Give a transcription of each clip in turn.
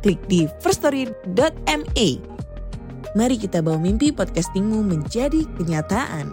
klik di firststory.me. Mari kita bawa mimpi podcastingmu menjadi kenyataan.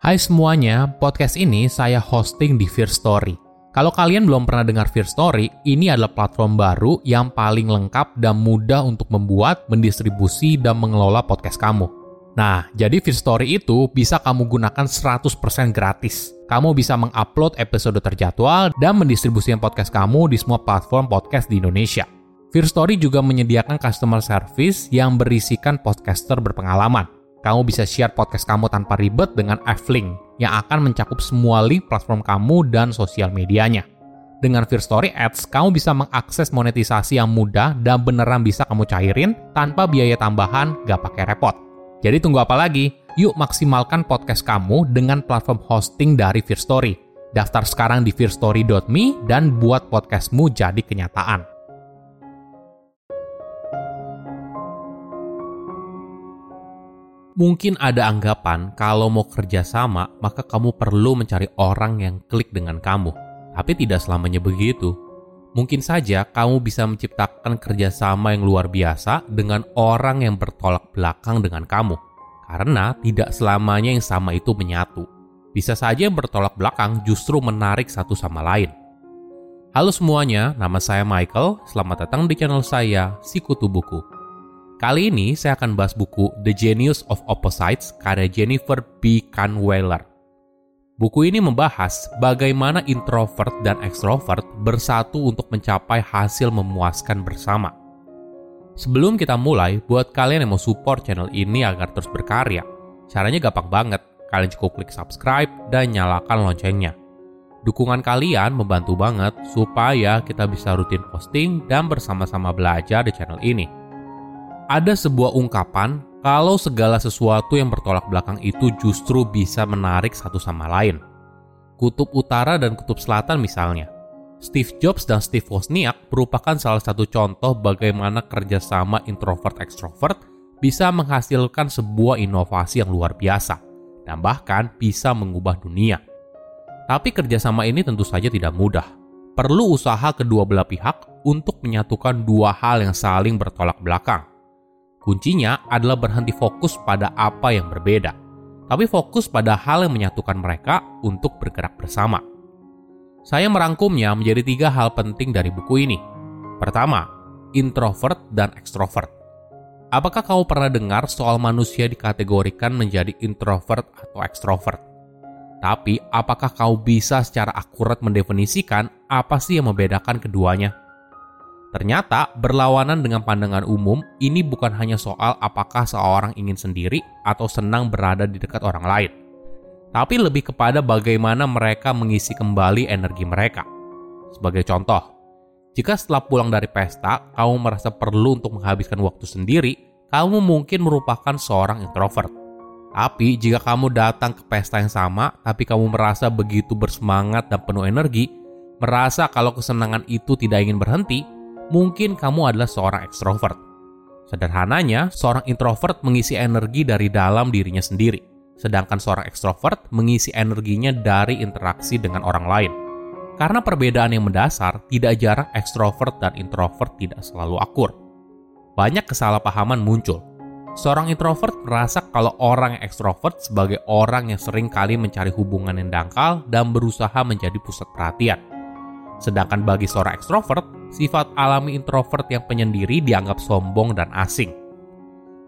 Hai semuanya, podcast ini saya hosting di Fear Story. Kalau kalian belum pernah dengar Fear Story, ini adalah platform baru yang paling lengkap dan mudah untuk membuat, mendistribusi, dan mengelola podcast kamu. Nah, jadi Fear Story itu bisa kamu gunakan 100% gratis. Kamu bisa mengupload episode terjadwal dan mendistribusikan podcast kamu di semua platform podcast di Indonesia. Fear Story juga menyediakan customer service yang berisikan podcaster berpengalaman kamu bisa share podcast kamu tanpa ribet dengan F-Link yang akan mencakup semua link platform kamu dan sosial medianya. Dengan Fear Story Ads, kamu bisa mengakses monetisasi yang mudah dan beneran bisa kamu cairin tanpa biaya tambahan gak pakai repot. Jadi tunggu apa lagi? Yuk maksimalkan podcast kamu dengan platform hosting dari Fear Story. Daftar sekarang di fearstory.me dan buat podcastmu jadi kenyataan. Mungkin ada anggapan kalau mau kerja sama, maka kamu perlu mencari orang yang klik dengan kamu. Tapi tidak selamanya begitu. Mungkin saja kamu bisa menciptakan kerjasama yang luar biasa dengan orang yang bertolak belakang dengan kamu. Karena tidak selamanya yang sama itu menyatu. Bisa saja yang bertolak belakang justru menarik satu sama lain. Halo semuanya, nama saya Michael. Selamat datang di channel saya, Sikutu Buku. Kali ini saya akan bahas buku The Genius of Opposites karya Jennifer B. Kahnweiler. Buku ini membahas bagaimana introvert dan extrovert bersatu untuk mencapai hasil memuaskan bersama. Sebelum kita mulai, buat kalian yang mau support channel ini agar terus berkarya, caranya gampang banget. Kalian cukup klik subscribe dan nyalakan loncengnya. Dukungan kalian membantu banget supaya kita bisa rutin posting dan bersama-sama belajar di channel ini ada sebuah ungkapan kalau segala sesuatu yang bertolak belakang itu justru bisa menarik satu sama lain. Kutub utara dan kutub selatan misalnya. Steve Jobs dan Steve Wozniak merupakan salah satu contoh bagaimana kerjasama introvert-extrovert bisa menghasilkan sebuah inovasi yang luar biasa dan bahkan bisa mengubah dunia. Tapi kerjasama ini tentu saja tidak mudah. Perlu usaha kedua belah pihak untuk menyatukan dua hal yang saling bertolak belakang Kuncinya adalah berhenti fokus pada apa yang berbeda, tapi fokus pada hal yang menyatukan mereka untuk bergerak bersama. Saya merangkumnya menjadi tiga hal penting dari buku ini. Pertama, introvert dan extrovert. Apakah kamu pernah dengar soal manusia dikategorikan menjadi introvert atau extrovert? Tapi, apakah kau bisa secara akurat mendefinisikan apa sih yang membedakan keduanya? Ternyata, berlawanan dengan pandangan umum, ini bukan hanya soal apakah seorang ingin sendiri atau senang berada di dekat orang lain, tapi lebih kepada bagaimana mereka mengisi kembali energi mereka. Sebagai contoh, jika setelah pulang dari pesta, kamu merasa perlu untuk menghabiskan waktu sendiri, kamu mungkin merupakan seorang introvert. Tapi jika kamu datang ke pesta yang sama, tapi kamu merasa begitu bersemangat dan penuh energi, merasa kalau kesenangan itu tidak ingin berhenti, mungkin kamu adalah seorang ekstrovert. Sederhananya, seorang introvert mengisi energi dari dalam dirinya sendiri, sedangkan seorang ekstrovert mengisi energinya dari interaksi dengan orang lain. Karena perbedaan yang mendasar, tidak jarang ekstrovert dan introvert tidak selalu akur. Banyak kesalahpahaman muncul. Seorang introvert merasa kalau orang yang ekstrovert sebagai orang yang sering kali mencari hubungan yang dangkal dan berusaha menjadi pusat perhatian. Sedangkan bagi seorang ekstrovert, sifat alami introvert yang penyendiri dianggap sombong dan asing.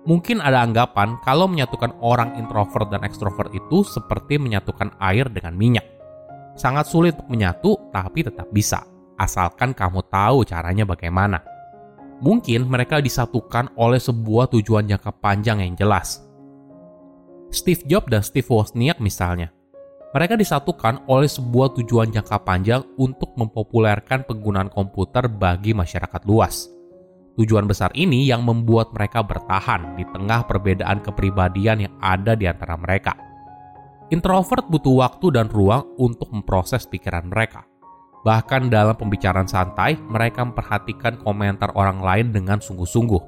Mungkin ada anggapan kalau menyatukan orang introvert dan ekstrovert itu seperti menyatukan air dengan minyak. Sangat sulit untuk menyatu, tapi tetap bisa, asalkan kamu tahu caranya bagaimana. Mungkin mereka disatukan oleh sebuah tujuan jangka panjang yang jelas. Steve Jobs dan Steve Wozniak misalnya. Mereka disatukan oleh sebuah tujuan jangka panjang untuk mempopulerkan penggunaan komputer bagi masyarakat luas. Tujuan besar ini yang membuat mereka bertahan di tengah perbedaan kepribadian yang ada di antara mereka. Introvert butuh waktu dan ruang untuk memproses pikiran mereka. Bahkan dalam pembicaraan santai, mereka memperhatikan komentar orang lain dengan sungguh-sungguh.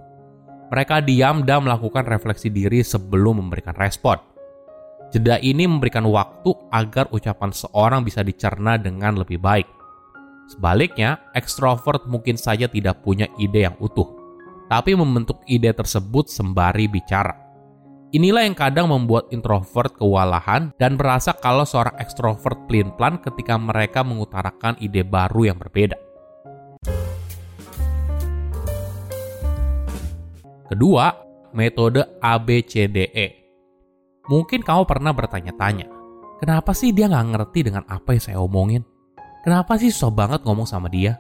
Mereka diam dan melakukan refleksi diri sebelum memberikan respon. Jeda ini memberikan waktu agar ucapan seorang bisa dicerna dengan lebih baik. Sebaliknya, ekstrovert mungkin saja tidak punya ide yang utuh, tapi membentuk ide tersebut sembari bicara. Inilah yang kadang membuat introvert kewalahan dan berasa kalau seorang ekstrovert pelin-pelan ketika mereka mengutarakan ide baru yang berbeda. Kedua, metode ABCDE Mungkin kamu pernah bertanya-tanya, kenapa sih dia nggak ngerti dengan apa yang saya omongin? Kenapa sih susah banget ngomong sama dia?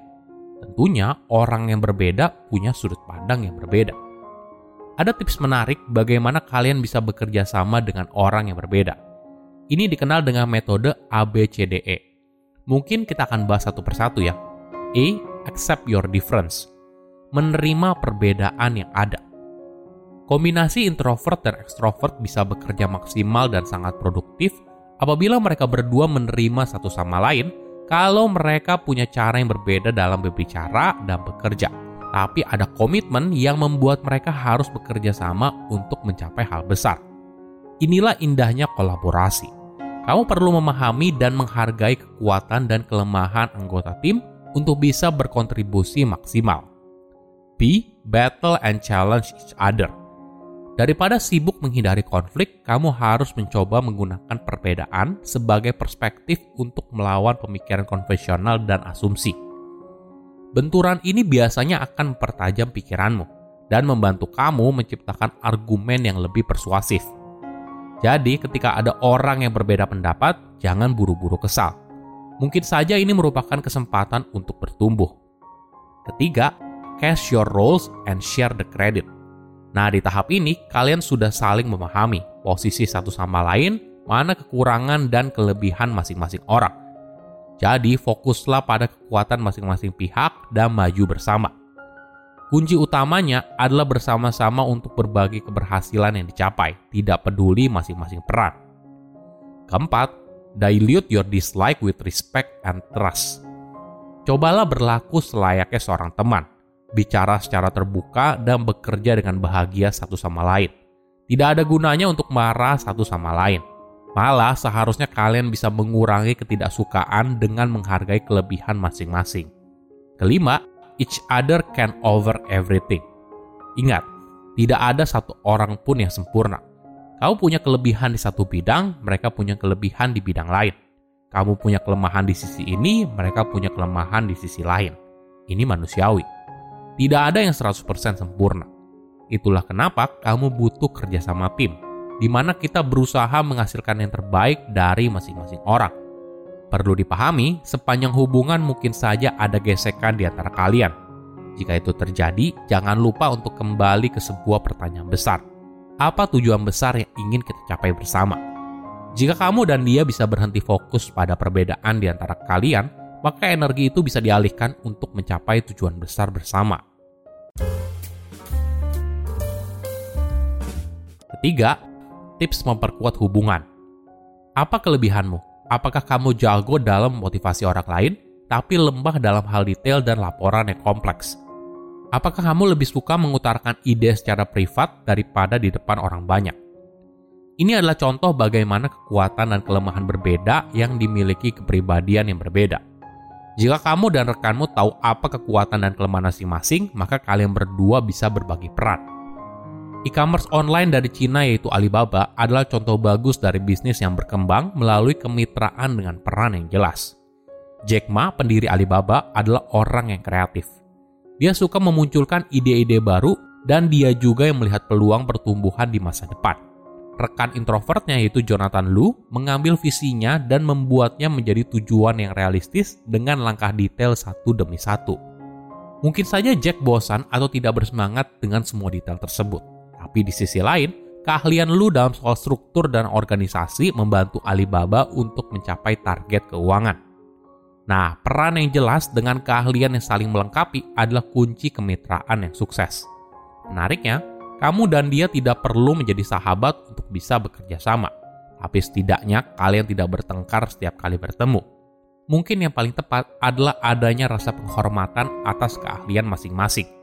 Tentunya orang yang berbeda punya sudut pandang yang berbeda. Ada tips menarik bagaimana kalian bisa bekerja sama dengan orang yang berbeda. Ini dikenal dengan metode ABCDE. Mungkin kita akan bahas satu persatu ya. A. Accept your difference. Menerima perbedaan yang ada. Kombinasi introvert dan ekstrovert bisa bekerja maksimal dan sangat produktif apabila mereka berdua menerima satu sama lain kalau mereka punya cara yang berbeda dalam berbicara dan bekerja. Tapi ada komitmen yang membuat mereka harus bekerja sama untuk mencapai hal besar. Inilah indahnya kolaborasi. Kamu perlu memahami dan menghargai kekuatan dan kelemahan anggota tim untuk bisa berkontribusi maksimal. B. Battle and challenge each other. Daripada sibuk menghindari konflik, kamu harus mencoba menggunakan perbedaan sebagai perspektif untuk melawan pemikiran konvensional dan asumsi. Benturan ini biasanya akan mempertajam pikiranmu dan membantu kamu menciptakan argumen yang lebih persuasif. Jadi, ketika ada orang yang berbeda pendapat, jangan buru-buru kesal. Mungkin saja ini merupakan kesempatan untuk bertumbuh. Ketiga, cast your roles and share the credit. Nah, di tahap ini kalian sudah saling memahami posisi satu sama lain, mana kekurangan dan kelebihan masing-masing orang. Jadi, fokuslah pada kekuatan masing-masing pihak dan maju bersama. Kunci utamanya adalah bersama-sama untuk berbagi keberhasilan yang dicapai, tidak peduli masing-masing peran. Keempat, dilute your dislike with respect and trust. Cobalah berlaku selayaknya seorang teman bicara secara terbuka, dan bekerja dengan bahagia satu sama lain. Tidak ada gunanya untuk marah satu sama lain. Malah seharusnya kalian bisa mengurangi ketidaksukaan dengan menghargai kelebihan masing-masing. Kelima, each other can over everything. Ingat, tidak ada satu orang pun yang sempurna. Kamu punya kelebihan di satu bidang, mereka punya kelebihan di bidang lain. Kamu punya kelemahan di sisi ini, mereka punya kelemahan di sisi lain. Ini manusiawi. Tidak ada yang 100% sempurna. Itulah kenapa kamu butuh kerjasama tim, di mana kita berusaha menghasilkan yang terbaik dari masing-masing orang. Perlu dipahami, sepanjang hubungan mungkin saja ada gesekan di antara kalian. Jika itu terjadi, jangan lupa untuk kembali ke sebuah pertanyaan besar. Apa tujuan besar yang ingin kita capai bersama? Jika kamu dan dia bisa berhenti fokus pada perbedaan di antara kalian, maka energi itu bisa dialihkan untuk mencapai tujuan besar bersama. Ketiga, tips memperkuat hubungan. Apa kelebihanmu? Apakah kamu jago dalam motivasi orang lain, tapi lemah dalam hal detail dan laporan yang kompleks? Apakah kamu lebih suka mengutarakan ide secara privat daripada di depan orang banyak? Ini adalah contoh bagaimana kekuatan dan kelemahan berbeda yang dimiliki kepribadian yang berbeda. Jika kamu dan rekanmu tahu apa kekuatan dan kelemahan masing-masing, maka kalian berdua bisa berbagi peran. E-commerce online dari Cina yaitu Alibaba adalah contoh bagus dari bisnis yang berkembang melalui kemitraan dengan peran yang jelas. Jack Ma, pendiri Alibaba, adalah orang yang kreatif. Dia suka memunculkan ide-ide baru dan dia juga yang melihat peluang pertumbuhan di masa depan. Rekan introvertnya yaitu Jonathan Lu mengambil visinya dan membuatnya menjadi tujuan yang realistis dengan langkah detail satu demi satu. Mungkin saja Jack bosan atau tidak bersemangat dengan semua detail tersebut. Tapi di sisi lain, keahlian lu dalam soal struktur dan organisasi membantu Alibaba untuk mencapai target keuangan. Nah, peran yang jelas dengan keahlian yang saling melengkapi adalah kunci kemitraan yang sukses. Menariknya, kamu dan dia tidak perlu menjadi sahabat untuk bisa bekerja sama, tapi setidaknya kalian tidak bertengkar setiap kali bertemu. Mungkin yang paling tepat adalah adanya rasa penghormatan atas keahlian masing-masing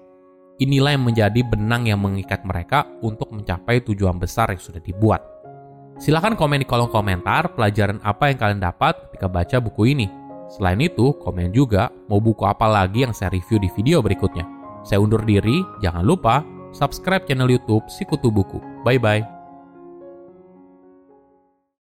Inilah yang menjadi benang yang mengikat mereka untuk mencapai tujuan besar yang sudah dibuat. Silahkan komen di kolom komentar pelajaran apa yang kalian dapat ketika baca buku ini. Selain itu, komen juga mau buku apa lagi yang saya review di video berikutnya. Saya undur diri, jangan lupa subscribe channel YouTube Sikutu Buku. Bye bye.